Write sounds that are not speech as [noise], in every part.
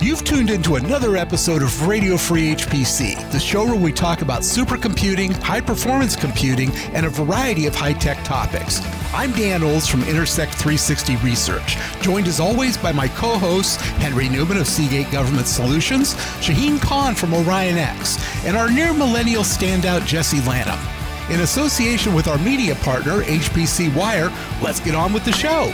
You've tuned into another episode of Radio Free HPC, the show where we talk about supercomputing, high performance computing, and a variety of high tech topics. I'm Dan Olds from Intersect 360 Research, joined as always by my co hosts Henry Newman of Seagate Government Solutions, Shaheen Khan from Orion X, and our near millennial standout Jesse Lanham. In association with our media partner, HPC Wire, let's get on with the show.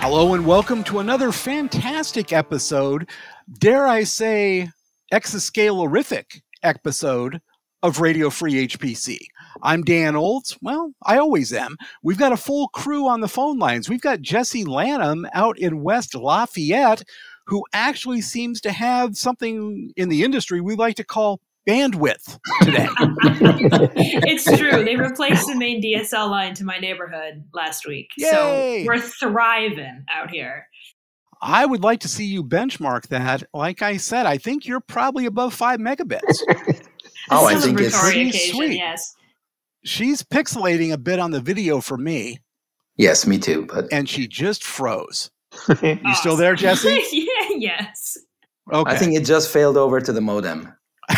Hello and welcome to another fantastic episode, dare I say, exascalerific episode of Radio Free HPC. I'm Dan Olds. Well, I always am. We've got a full crew on the phone lines. We've got Jesse Lanham out in West Lafayette, who actually seems to have something in the industry we like to call bandwidth today. [laughs] it's true. They replaced the main DSL line to my neighborhood last week. Yay. So we're thriving out here. I would like to see you benchmark that. Like I said, I think you're probably above five megabits. [laughs] Oh, I A think it's- Pretty occasion, sweet. yes. She's pixelating a bit on the video for me, Yes, me too. But and she just froze. [laughs] You still there, Jesse? yeah, [laughs] yes. Okay. I think it just failed over to the modem. [laughs]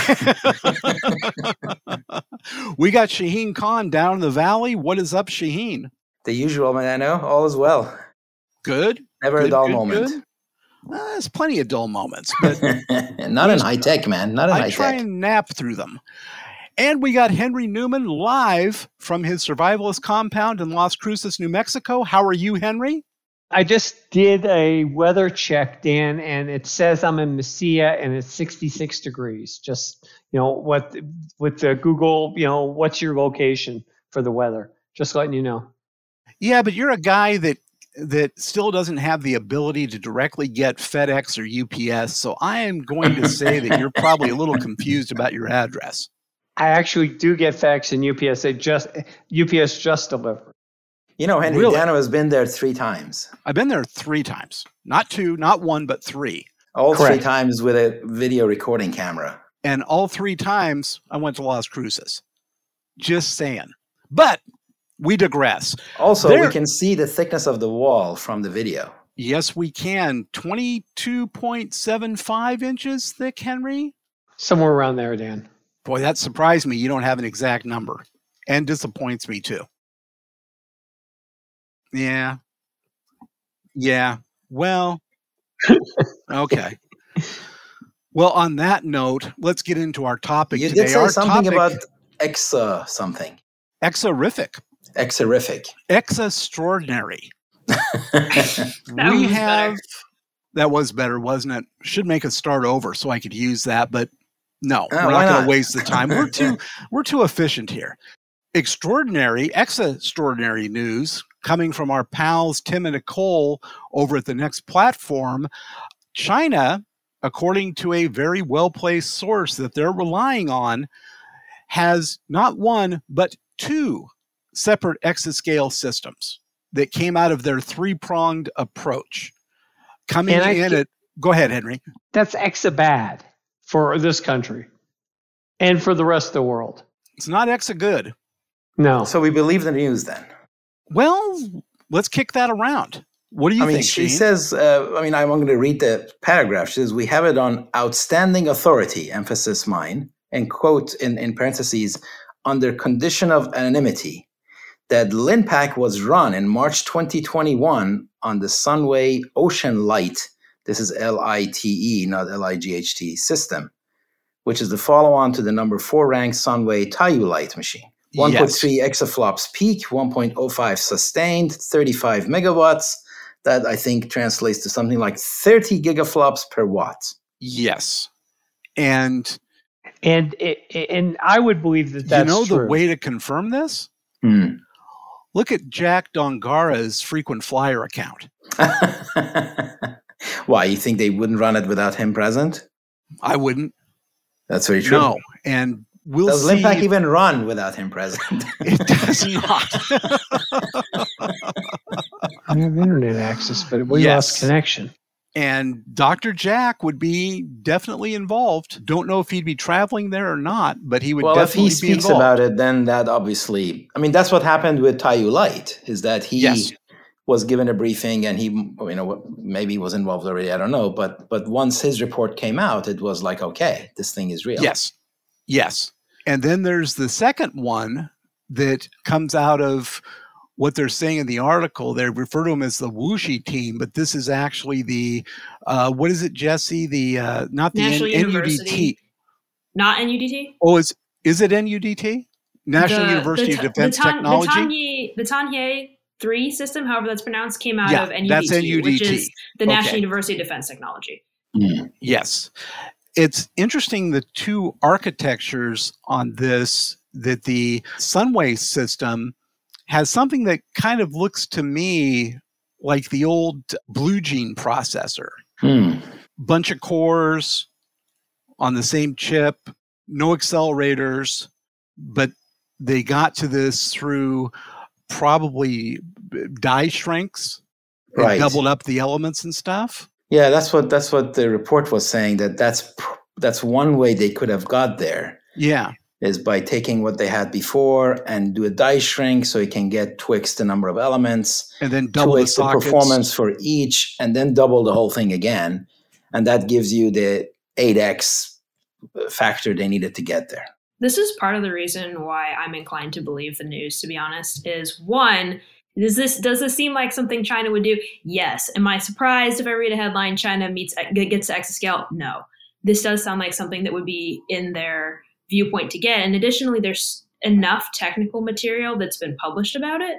we got Shaheen Khan down in the valley. What is up, Shaheen? The usual, man. I know. All is well. Good. Never good, a dull good, moment. good. Uh, there's plenty of dull moments, but [laughs] Not in high tech, man. Not in I high try tech. and nap through them. And we got Henry Newman live from his survivalist compound in Las Cruces, New Mexico. How are you, Henry? I just did a weather check, Dan, and it says I'm in Mesilla and it's 66 degrees. Just you know what with the Google, you know, what's your location for the weather? Just letting you know. Yeah, but you're a guy that that still doesn't have the ability to directly get FedEx or UPS. So I am going to say that you're probably a little confused about your address. I actually do get FedEx and UPS. They just UPS just delivered. You know, Henry Really? Dano has been there three times. I've been there three times, not two, not one, but three. All three times with a video recording camera. And all three times I went to Las Cruces. Just saying. But we digress. Also, There- we can see the thickness of the wall from the video. Yes, we can. 22.75 inches thick, Henry. Somewhere around there, Dan. Boy, that surprised me. You don't have an exact number and disappoints me too. Yeah. Yeah. Well, [laughs] okay. Well, on that note, let's get into our topic You today. did say our something topic, about exa something. exorific, Exorific. extraordinary. [laughs] That we was better. that was better, wasn't it? Should make us start over so I could use that, but no, Oh, we're why not going to waste the time. We're [laughs] too we're too efficient here. Extraordinary, exa extraordinary news coming from our pals Tim and Nicole over at the next platform. China, according to a very well placed source that they're relying on, has not one but two separate exascale systems that came out of their three pronged approach. Coming And in ca- at go ahead, Henry. That's exa bad for this country and for the rest of the world. It's not exa good. No. so we believe the news then. Well, let's kick that around. What do you I mean, think? she says, uh, I mean, I'm going to read the paragraph. She says, We have it on outstanding authority, emphasis mine, and quote in, in parentheses, under condition of anonymity, that LINPACK was run in March 2021 on the Sunway Ocean Light, this is L I T E, not L I G H T system, which is the follow on to the number four ranked Sunway TaihuLight machine. 1.3 exaflops peak, 1.05 sustained, 35 megawatts. That I think translates to something like 30 gigaflops per watt. Yes. And and and I would believe that that's you know true. the way to confirm this? Hmm. Look at Jack Dongarra's frequent flyer account. [laughs] Why, you think they wouldn't run it without him present? I wouldn't. That's very true. No. And we'll Does see. Linpack even run without him present? [laughs] [laughs] it does [laughs] not. I have internet access, but we Yes. lost connection. and Dr. Jack would be definitely involved. Don't know if he'd be traveling there or not, but he would well, definitely if he speaks about it, then that obviously, I mean, that's what happened with TaihuLight, is that he yes. was given a briefing and he, you know, maybe was involved already. I don't know, but but once his report came out, it was like, okay, this thing is real. Yes, yes. And then there's the second one that comes out of what they're saying in the article, they refer to them as the Wuxi team, but this is actually the uh, what is it, Jesse? The uh, not the National N- NUDT, not NUDT. Oh, is is it NUDT? National the, University the, of Defense the Technology. The Tianhe three system, however that's pronounced, came out yeah, of NUDT, that's NUDT, which is the National okay. University of Defense Technology. Mm. Yes, it's interesting the two architectures on this that the Sunway system has something that kind of looks to me like the old Blue Gene processor. Hmm. Bunch of cores on the same chip, no accelerators, but they got to this through probably die shrinks right. doubled up the elements and stuff. Yeah, that's what that's what the report was saying that that's that's one way they could have got there. Yeah. Is by taking what they had before and do a die shrink so you can get Twix the number of elements and then double the, the performance for each and then double the whole thing again. And that gives you the 8x factor they needed to get there. This is part of the reason why i'm inclined to believe the news to be honest is one does this does this seem like something china would do yes am i surprised if i read a headline china meets gets to exascale no this does sound like something that would be in their viewpoint to get. And additionally, there's enough technical material that's been published about it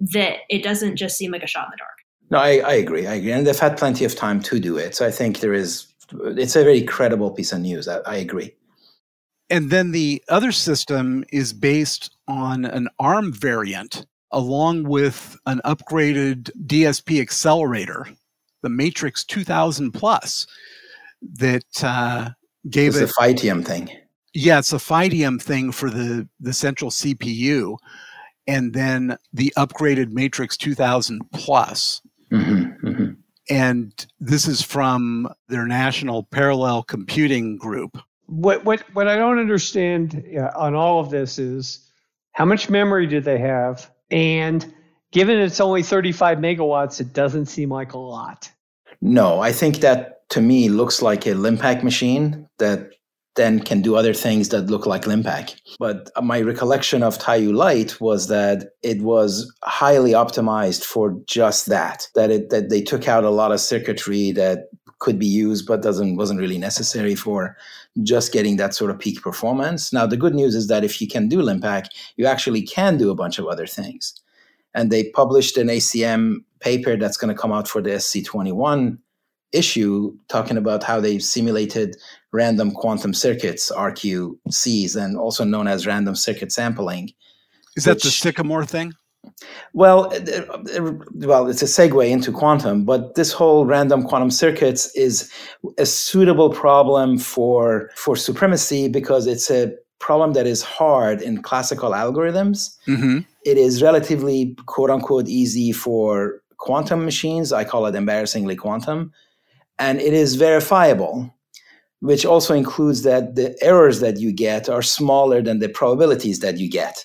that it doesn't just seem like a shot in the dark. No, I, I agree. I agree. And they've had plenty of time to do it. So I think there is, it's a very credible piece of news. I, I agree. And then the other system is based on an ARM variant along with an upgraded DSP accelerator, the Matrix 2000 Plus, that uh, gave it's it. the Phytium thing. Yeah, it's a Phytium thing for the the central CPU, and then the upgraded Matrix 2000 Plus. Mm-hmm, mm-hmm. And this is from their national parallel computing group. What what what I don't understand on all of this is how much memory do they have, and given it's only 35 megawatts, it doesn't seem like a lot. No, I think that to me looks like a Linpack machine that then can do other things that look like Linpack. But my recollection of TaihuLight was that it was highly optimized for just that. That it that they took out a lot of circuitry that could be used but doesn't wasn't really necessary for just getting that sort of peak performance. Now the good news is that if you can do Linpack, you actually can do a bunch of other things. And they published an ACM paper that's going to come out for the SC21 issue talking about how they simulated random quantum circuits, RQCs, and also known as random circuit sampling. Is that which, the Sycamore thing? Well, uh, uh, uh, well, it's a segue into quantum, but this whole random quantum circuits is a suitable problem for for supremacy because it's a problem that is hard in classical algorithms. Mm-hmm. It is relatively quote unquote easy for quantum machines. I call it embarrassingly quantum and it is verifiable which also includes that the errors that you get are smaller than the probabilities that you get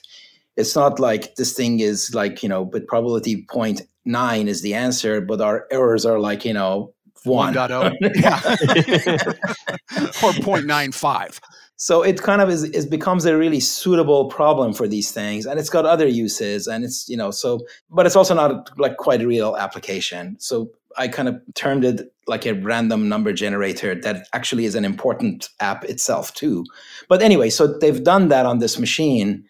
it's not like this thing is like you know with probability 0.9 is the answer but our errors are like you know 1. 1.0 [laughs] yeah [laughs] or 0.95 so it kind of is it becomes a really suitable problem for these things and it's got other uses and it's you know so but it's also not like quite a real application so I kind of termed it like a random number generator that actually is an important app itself too. But anyway, so they've done that on this machine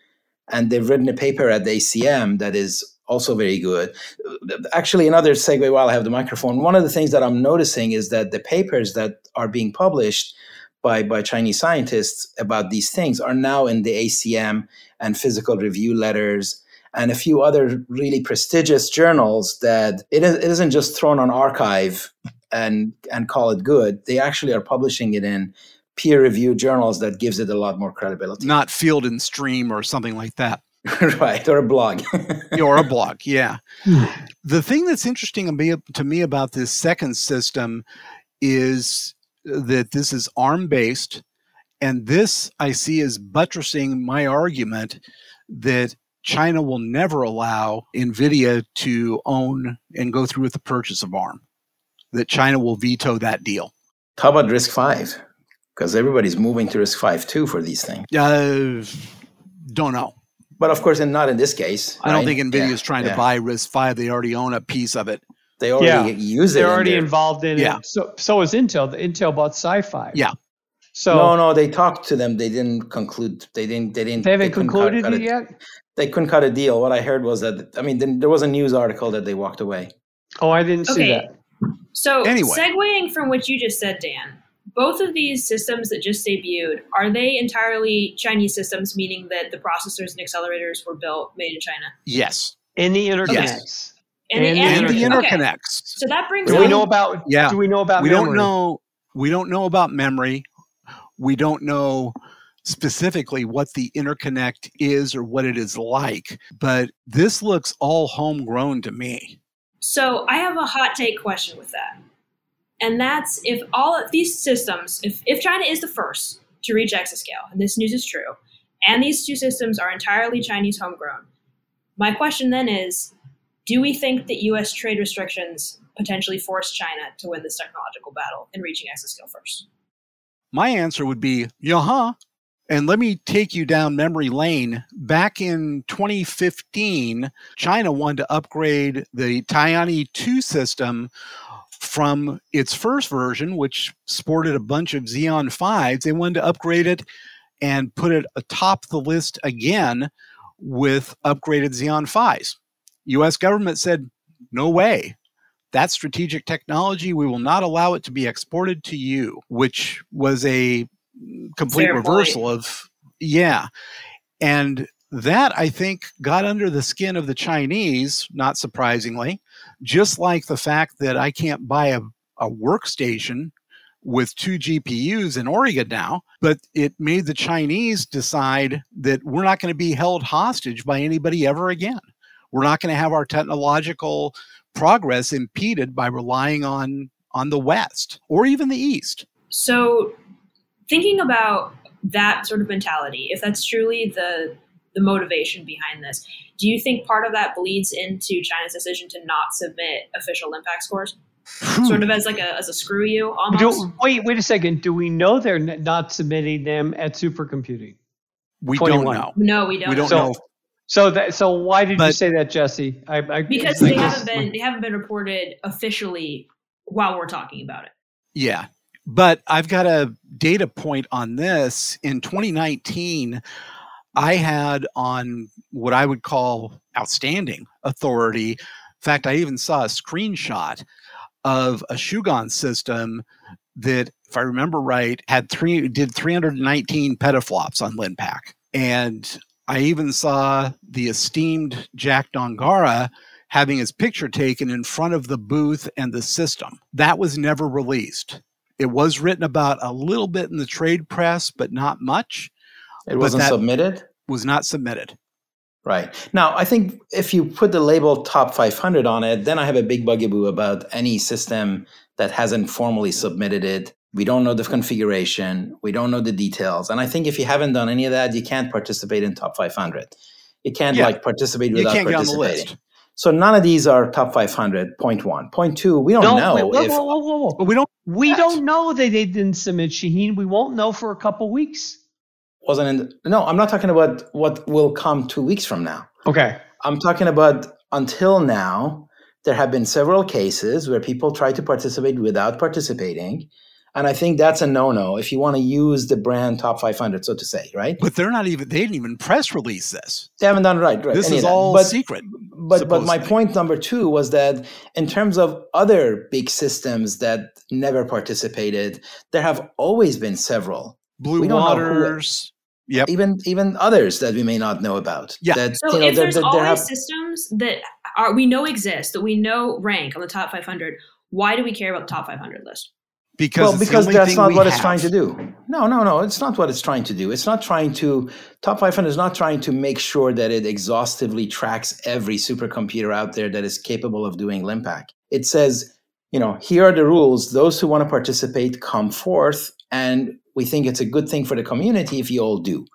and they've written a paper at the ACM that is also very good. Actually, another segue while I have the microphone, one of the things that I'm noticing is that the papers that are being published by, by Chinese scientists about these things are now in the ACM and physical review letters and a few other really prestigious journals that it, is, it isn't just thrown on arXiv and and call it good. They actually are publishing it in peer reviewed journals that gives it a lot more credibility. Not Field and Stream or something like that. [laughs] right, or a blog. [laughs] or a blog, yeah. Hmm. the thing that's interesting to me about this second system is that this is ARM based. And this I see as buttressing my argument that China will never allow NVIDIA to own and go through with the purchase of ARM, that China will veto that deal. How about RISC-V? Because everybody's moving to RISC-V too for these things. Uh, don't know. But of course, and not in this case. I don't think NVIDIA is trying yeah. to buy RISC-V. They already own a piece of it. They already yeah. use it. They're already in involved in yeah. it. So, so is Intel. The Intel bought SiFive. Yeah. So no, no, they talked to them. They didn't conclude. They didn't. They didn't. They haven't they concluded cut, cut it yet. They couldn't cut a deal. What I heard was that. I mean, there was a news article that they walked away. Oh, I didn't okay. see that. So, anyway. segueing from what you just said, Dan, both of these systems that just debuted are they entirely Chinese systems, meaning that the processors and accelerators were built made in China? Yes. In the interconnects. Yes. And, and, and, the, interconnects. Okay. So that brings. Do we know about? Yeah. Do we know about? We memory? don't know. We don't know about memory. We don't know specifically what the interconnect is or what it is like, but this looks all homegrown to me. So I have a hot take question with that. And that's if all of these systems, if, if China is the first to reach exascale, and this news is true, and these two systems are entirely Chinese homegrown, my question then is do we think that US trade restrictions potentially force China to win this technological battle in reaching exascale first? My answer would be, yeah, huh. And let me take you down memory lane. Back in 2015, China wanted to upgrade the Tianhe 2 system from its first version, which sported a bunch of Xeon Phis. They wanted to upgrade it and put it atop the list again with upgraded Xeon Phis. US government said, no way. That's strategic technology. We will not allow it to be exported to you, which was a complete Fair reversal point. of yeah. And that I think got under the skin of the Chinese, not surprisingly, just like the fact that I can't buy a, a workstation with two GPUs in Oregon now, but it made the Chinese decide that we're not going to be held hostage by anybody ever again. We're not going to have our technological progress impeded by relying on on the West or even the East. So thinking about that sort of mentality, if that's truly the the motivation behind this, do you think part of that bleeds into China's decision to not submit official Linpack scores? Hmm. sort of as like a as a screw you almost. Do, wait, wait a second. Do we know they're not submitting them at supercomputing? We 21. don't know. No, we don't. We don't so, know. So that so why did but, you say that, Jesse? I, I, because I they haven't been they haven't been reported officially while we're talking about it. Yeah, but I've got a data point on this. In 2019, I had on what I would call outstanding authority. In fact, I even saw a screenshot of a Sugon system that, if I remember right, had three did 319 petaflops on Linpack. And I even saw the esteemed Jack Dongarra having his picture taken in front of the booth and the system. That was never released. It was written about a little bit in the trade press, but not much. It wasn't submitted? Was not submitted. Right. Now, I think if you put the label top 500 on it, then I have a big bugaboo about any system that hasn't formally submitted it. We don't know the configuration, we don't know the details. And I think if you haven't done any of that, you can't participate in top 500. You can't yeah. like participate without you can't participating. Get on the list. So none of these are top 500. Point one. Point two, we don't no, know. Wait, whoa, if, whoa, whoa, whoa, whoa. We don't. We don't know that they didn't submit Shaheen. We won't know for a couple weeks. Wasn't in. The, no, I'm not talking about what will come two weeks from now. Okay. I'm talking about until now. There have been several cases where people try to participate without participating, and I think that's a no-no if you want to use the brand top 500, so to say, right? But they're not even, they didn't even press release this. They haven't done right, right. This is all but, secret. But, but my point number two was that in terms of other big systems that never participated, there have always been several. Blue Waters. Yep. Even even others that we may not know about. Yeah. That, so you know, if there's that, always have, systems that are we know exist that we know rank on the top 500, why do we care about the top 500 list? because well, because that's not what have. it's trying to do. No, no, no. It's not what it's trying to do. It's not trying to. Top 500 is not trying to make sure that it exhaustively tracks every supercomputer out there that is capable of doing LINPACK. It says, you know, here are the rules. Those who want to participate come forth, and we think it's a good thing for the community if you all do.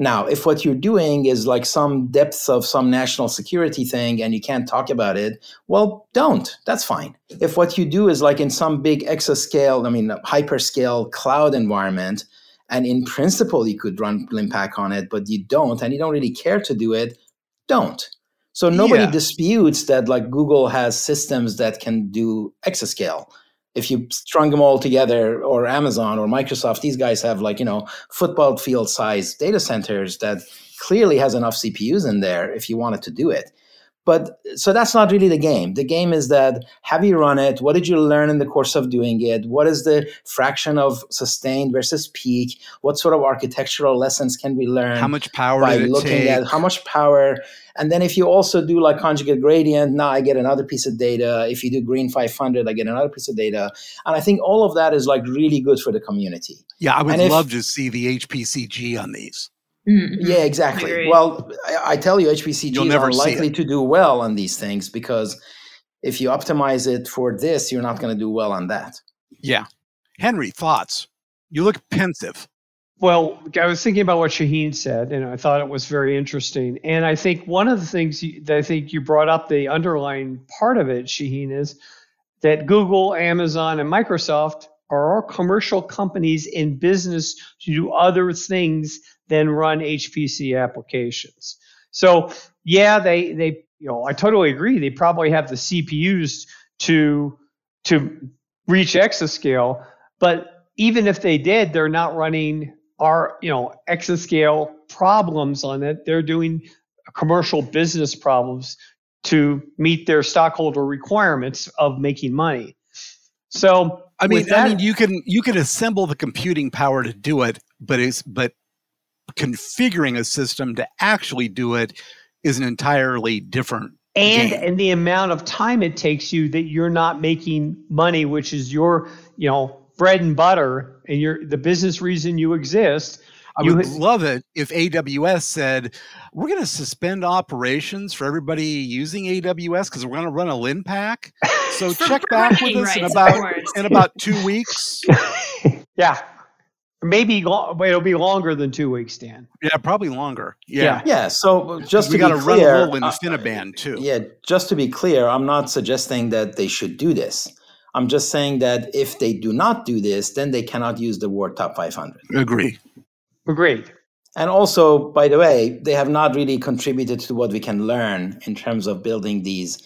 Now, if what you're doing is like some depth of some national security thing and you can't talk about it, well, don't. That's fine. If what you do is like in some big exascale, I mean, hyperscale cloud environment, and in principle you could run LINPACK on it, but you don't, and you don't really care to do it, don't. So nobody yeah. disputes that like Google has systems that can do exascale if you strung them all together or amazon or microsoft these guys have like you know football field size data centers that clearly has enough cpus in there if you wanted to do it. But so that's not really the game. The game is that have you run it? What did you learn in the course of doing it? What is the fraction of sustained versus peak? What sort of architectural lessons can we learn how much power by looking take? at how much power and then if you also do like conjugate gradient, now I get another piece of data. If you do green 500, I get another piece of data. And I think all of that is like really good for the community. Yeah, I would love to see the HPCG on these. Mm-hmm. Yeah, exactly. Well, I, I, tell you, HPCG are likely to do well on these things because if you optimize it for this, you're not going to do well on that. Yeah. Henry, thoughts? You look pensive. Well, I was thinking about what Shaheen said, and I thought it was very interesting. And I think one of the things that I think you brought up, the underlying part of it, Shaheen, is that Google, Amazon, and Microsoft are all commercial companies in business to do other things than run HPC applications. So, yeah, they they you know I totally agree. They probably have the CPUs to to reach exascale, but even if they did, they're not running are you know exascale problems on it. They're doing commercial business problems to meet their stockholder requirements of making money. So I mean, that, I mean, you can you can assemble the computing power to do it, but it's but configuring a system to actually do it is an entirely different and game. and the amount of time it takes you that you're not making money, which is your you know bread and butter and your the business reason you exist. I you would love it if AWS said, we're going to suspend operations for everybody using AWS because we're going to run a LINPACK. So [laughs] check back with us in about in about two weeks. [laughs] yeah, maybe it'll be longer than two weeks, Dan. Yeah, probably longer. Yeah, yeah. yeah so just we got to run a little in uh, InfiniBand too. Yeah, just to be clear, I'm not suggesting that they should do this. I'm just saying that if they do not do this, then they cannot use the word top 500. Agree. Agreed. And also, by the way, they have not really contributed to what we can learn in terms of building these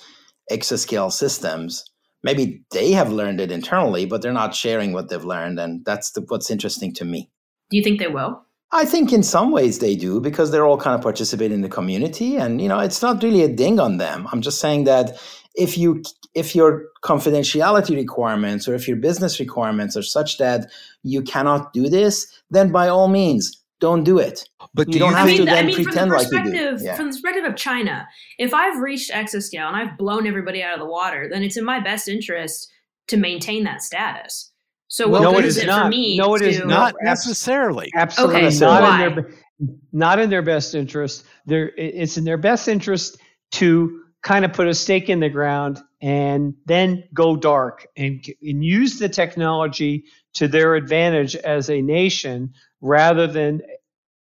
exascale systems. Maybe they have learned it internally, but they're not sharing what they've learned. And that's the, what's interesting to me. Do you think they will? I think in some ways they do because they're all kind of participating in the community. And, you know, it's not really a ding on them. I'm just saying that if you if your confidentiality requirements or if your business requirements are such that you cannot do this, then by all means, don't do it. But you do not you have mean, to then I mean, pretend from the like you do. Yeah. From the perspective of China, if I've reached exascale and I've blown everybody out of the water, then it's in my best interest to maintain that status. So what no, it is, is it not. for me? No, it to, is not necessarily. Absolutely okay, so not why? in their not in their best interest. There, it's in their best interest to kind of put a stake in the ground and then go dark and, and use the technology to their advantage as a nation rather than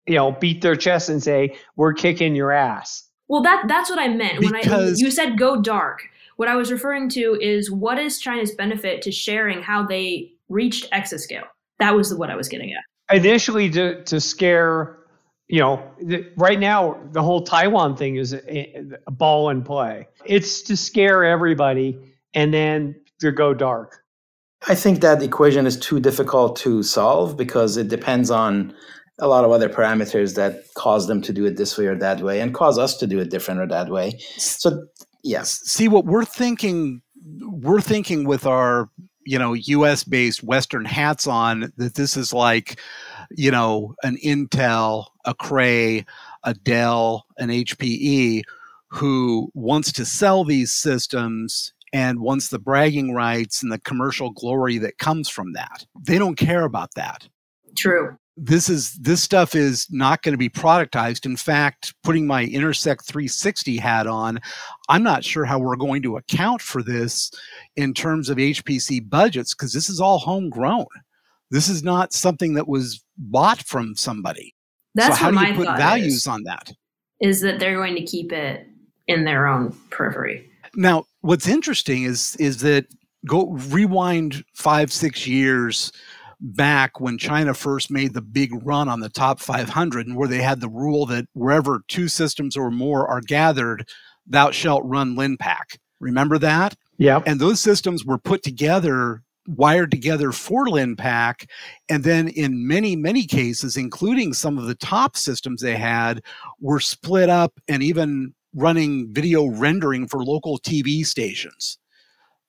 you know beat their chest and say we're kicking your ass. Well that that's what i meant because when i you said go dark. What i was referring to is what is china's benefit to sharing how they reached exascale? That was what i was getting at. Initially to, to scare you know, right now the whole Taiwan thing is a, a ball and play. It's to scare everybody and then to go dark. I think that equation is too difficult to solve because it depends on a lot of other parameters that cause them to do it this way or that way and cause us to do it different or that way. So, yes. See what we're thinking we're thinking with our, you know, US based western hats on that this is like you know, an Intel, a Cray, a Dell, an HPE who wants to sell these systems and wants the bragging rights and the commercial glory that comes from that. They don't care about that. True. This is this stuff is not going to be productized. In fact, putting my Intersect 360 hat on, I'm not sure how we're going to account for this in terms of HPC budgets because this is all homegrown. This is not something that was bought from somebody. That's so how what do you my put values is, on that? is that they're going to keep it in their own periphery. Now, what's interesting is is that go rewind five six years back when China first made the big run on the top 500 and where they had the rule that wherever two systems or more are gathered, thou shalt run LINPACK. Remember that? Yeah. And those systems were put together, wired together for LINPACK. And then in many, many cases, including some of the top systems they had, were split up and even running video rendering for local TV stations.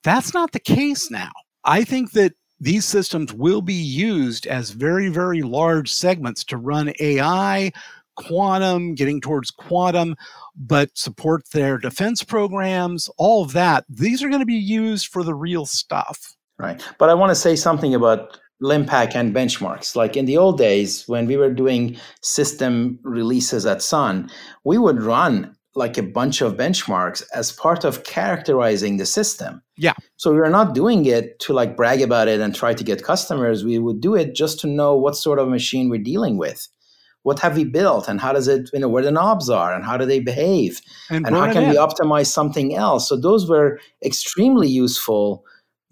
That's not the case now. I think that these systems will be used as very, very large segments to run AI, quantum, getting towards quantum, but support their defense programs, all of that. These are going to be used for the real stuff. Right. But I want to say something about LINPACK and benchmarks. Like in the old days, when we were doing system releases at Sun, we would run like a bunch of benchmarks as part of characterizing the system. Yeah. So we are not doing it to like brag about it and try to get customers. We would do it just to know what sort of machine we're dealing with. What have we built and how does it, you know, where the knobs are and how do they behave? And, and how can we optimize something else? So those were extremely useful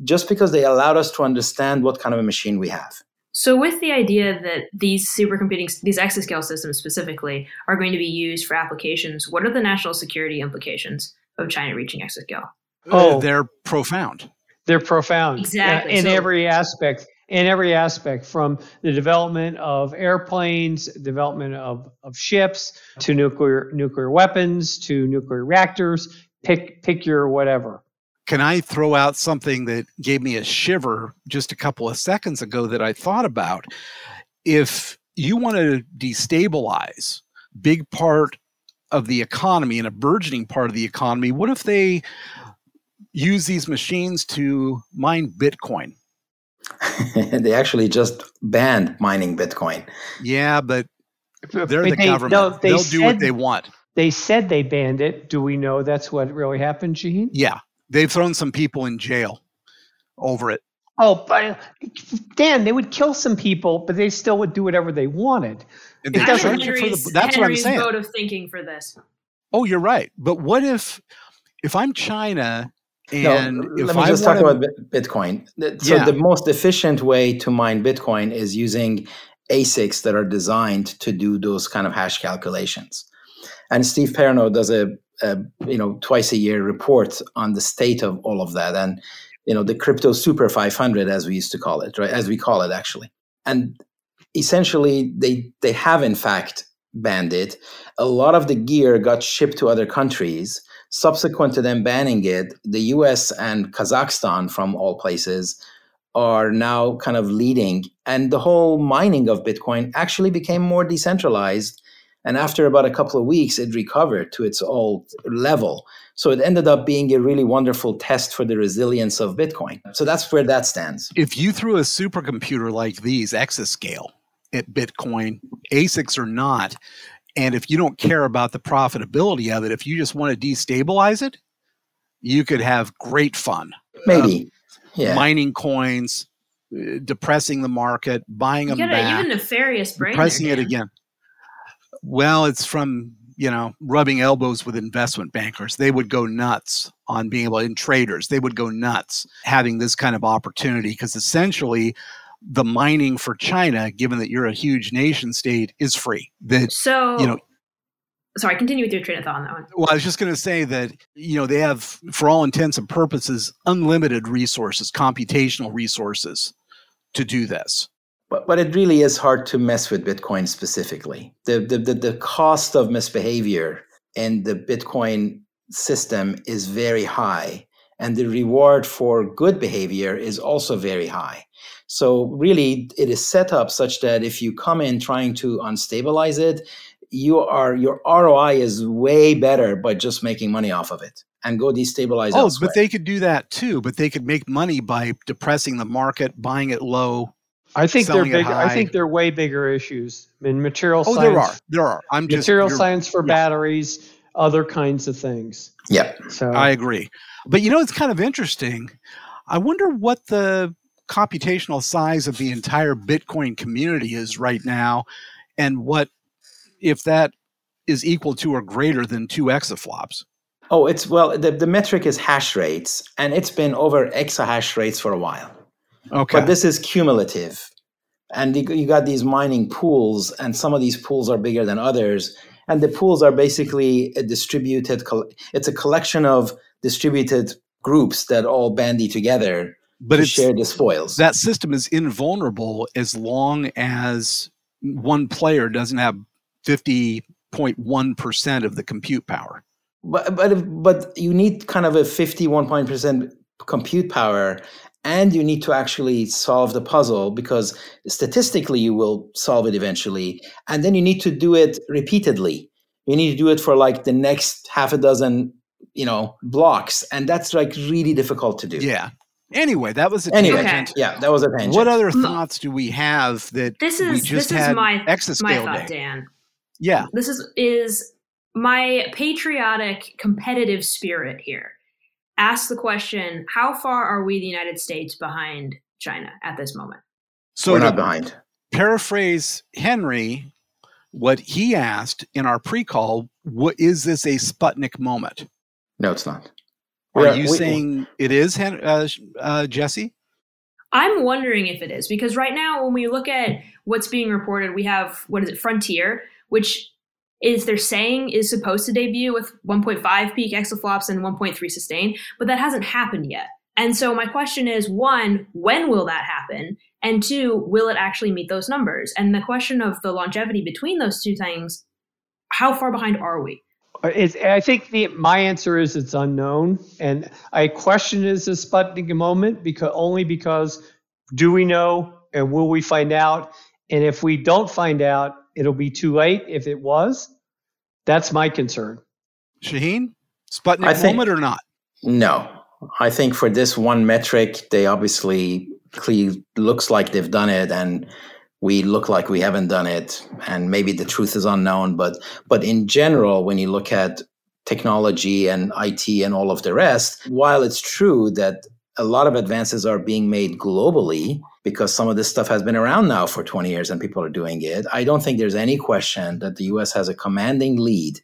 just because they allowed us to understand what kind of a machine we have. So, with the idea that these supercomputing, these exascale systems specifically, are going to be used for applications, what are the national security implications of China reaching exascale? Uh, oh. they're profound. They're profound. Exactly. In So- every aspect. In every aspect, from the development of airplanes, development of, of ships, to nuclear nuclear weapons, to nuclear reactors, pick pick your whatever. Can I throw out something that gave me a shiver just a couple of seconds ago that I thought about? If you want to destabilize big part of the economy and a burgeoning part of the economy, what if they use these machines to mine Bitcoin? [laughs] they actually just banned mining Bitcoin. Yeah, but they're But the they- government. no, they They'll do what said- they want. They said they banned it. Do we know that's what really happened, Gene? Yeah, they've thrown some people in jail over it. Oh, but Dan, they would kill some people, but they still would do whatever they wanted. And It they doesn't- for Henry's, the, that's what I'm saying. mode of thinking for this. Oh, you're right. But what if if I'm China and no, if let me I just talk wanna- about Bitcoin. So Yeah. the most efficient way to mine Bitcoin is using ASICs that are designed to do those kind of hash calculations. And Steve Perno does a, a you know twice a year report on the state of all of that and you know the crypto super 500 as we used to call it right? As we call it actually. And essentially they they have in fact banned it. A lot of the gear got shipped to other countries. Subsequent to them banning it the US and Kazakhstan from all places are now kind of leading. And the whole mining of bitcoin actually became more decentralized and after about a couple of weeks it recovered to its old level so it ended up being a really wonderful test for the resilience of bitcoin so that's where that stands if you threw a supercomputer like these, exascale, at Bitcoin, ASICs or not, and if you don't care about the profitability of it, if you just want to destabilize it, you could have great fun. maybe yeah Mining coins, uh, depressing the market, buying You them got a, you back, have a nefarious brain. depressing there, it again. Well, it's from you know rubbing elbows with investment bankers. They would go nuts on being able, and traders, they would go nuts having this kind of opportunity because essentially, the mining for China, given that you're a huge nation state, is free. That So, you know, sorry, continue with your train of thought on that one. well, I was just going to say that you know they have, for all intents and purposes, unlimited resources, computational resources, to do this. But, but it really is hard to mess with Bitcoin specifically. The, the, the, the cost of misbehavior in the Bitcoin system is very high, and the reward for good behavior is also very high. So, really, it is set up such that if you come in trying to unstabilize it, you are your ROI is way better by just making money off of it. and go destabilize. Oh, elsewhere. but they could do that too. But they could make money by depressing the market, buying it low. I think they're selling big. I think they're way bigger issues. I mean, material oh, science. Oh, science, there are, there are. I'm just material you're- science for yeah. batteries, other kinds of things. yeah. So I agree. But you know, it's kind of interesting. I wonder what the computational size of the entire Bitcoin community is right now, and what if that is equal to or greater than two exaflops. Oh, it's well. The, the metric is hash rates, and it's been over exahash rates for a while. Okay. But this is cumulative. And you, got these mining pools, and some of these pools are bigger than others. And the pools are basically a distributed, it's a collection of distributed groups that all bandy together but to share the spoils. that system is invulnerable as long as one player doesn't have 50.1% of the compute power. but, but, but you need kind of a 51% compute power and you need to actually solve the puzzle because statistically you will solve it eventually and then you need to do it repeatedly you need to do it for like the next half a dozen you know blocks and that's like really difficult to do Yeah. Anyway, that was a anyway tangent. yeah that was a tangent What other thoughts do we have that This we is just this is my exascale my thought, day? Dan. Yeah. This is is my patriotic competitive spirit here. Ask the question: How far are we, the United States, behind China at this moment? So we're not behind paraphrase Henry, what he asked in our pre-call, what is this a Sputnik moment? no it's not Are you we- saying it is, uh, uh, Jesse? I'm wondering if it is because right now, when we look at what's being reported, we have what is it, Frontier, which is they're saying is supposed to debut with 1.5 peak exaflops and 1.3 sustain, but that hasn't happened yet. And so my question is one, when will that happen? And two, will it actually meet those numbers? And the question of the longevity between those two things, how far behind are we? Uh, it's, I think the my answer is it's unknown, and I question is a Sputnik moment because only because do we know and will we find out? And if we don't find out, it'll be too late. If it was, that's my concern. Shaheen? Sputnik I think- moment or not? No, I think for this one metric, they obviously cle- looks like they've done it, and we look like we haven't done it, and maybe the truth is unknown. But but in general, when you look at technology and IT and all of the rest, while it's true that a lot of advances are being made globally because some of this stuff has been around now for 20 years and people are doing it. I don't think there's any question that the US has a commanding lead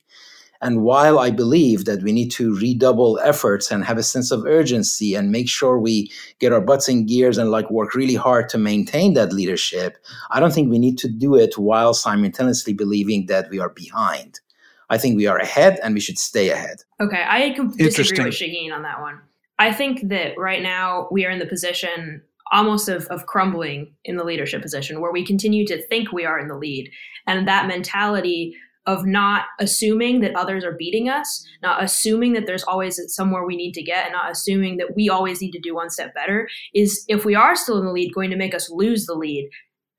and while I believe that we need to redouble efforts and have a sense of urgency and make sure we get our butts in gears and like work really hard to maintain that leadership, I don't think we need to do it while simultaneously believing that we are behind. I think we are ahead and we should stay ahead. Okay, I completely disagree with Shaheen on that one. I think that right now we are in the position almost of, of crumbling in the leadership position where we continue to think we are in the lead. And that mentality of not assuming that others are beating us, not assuming that there's always somewhere we need to get, and not assuming that we always need to do one step better is if we are still in the lead, going to make us lose the lead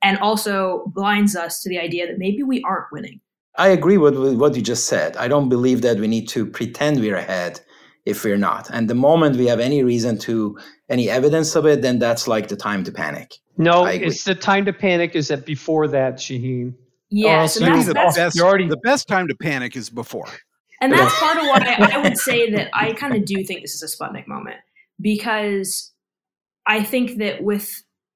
and also blinds us to the idea that maybe we aren't winning. I agree with, with what you just said. I don't believe that we need to pretend we're ahead if we're not. And the moment we have any reason to, any evidence of it, then that's like the time to panic. No, it's the time to panic. Is that before that, Shaheen? Yes, Oh, so that's, the, that's best, already- the best time to panic is before. And that's part of why I would say that I kind of do think this is a Sputnik moment because I think that with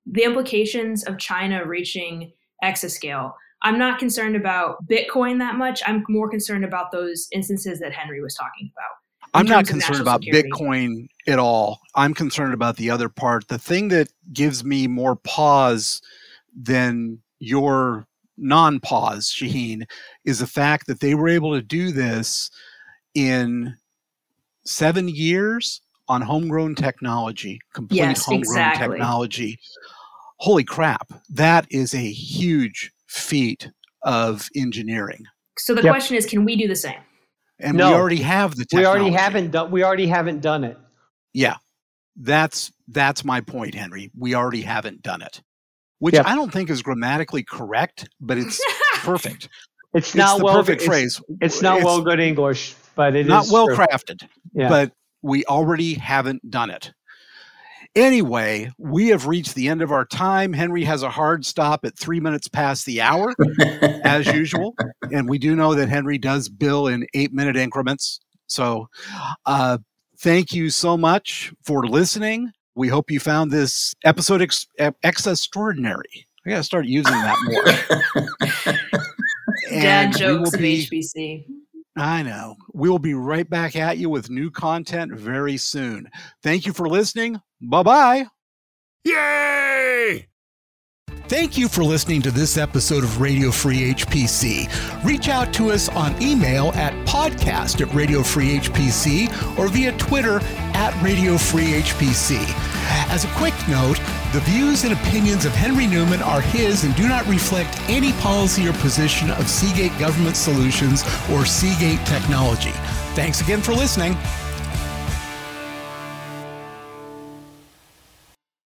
the implications of China reaching exascale, I'm not concerned about Bitcoin that much. I'm more concerned about those instances that Henry was talking about. In I'm not concerned about security. Bitcoin at all. I'm concerned about the other part. The thing that gives me more pause than your non pause, Shaheen, is the fact that they were able to do this in seven years on homegrown technology, complete Yes, homegrown exactly. technology. Holy crap. That is a huge feat of engineering. So the Yep. question is, can we do the same? And No. we already have the we already haven't done. We already haven't done it. Yeah. That's that's my point, Henry. We already haven't done it. Which Yep. I don't think is grammatically correct, but it's [laughs] perfect. It's It's not the well. perfect it's, phrase. It's not well good English. but it not is well true. crafted, Yeah. but we already haven't done it. Anyway, we have reached the end of our time. Henry has a hard stop at three minutes past the hour, as [laughs] usual. And we do know that Henry does bill in eight minute increments. So, uh, thank you so much for listening. We hope you found this episode ex- ex- extraordinary. I got to start using that more. [laughs] Dad And we will jokes of be- HPC. I know. We will be right back at you with new content very soon. Thank you for listening. Bye bye. Yay! Thank you for listening to this episode of Radio Free HPC. Reach out to us on email at podcast at Radio Free HPC or via Twitter at Radio Free HPC. As a quick note, the views and opinions of Henry Newman are his and do not reflect any policy or position of Seagate Government Solutions or Seagate Technology. Thanks again for listening.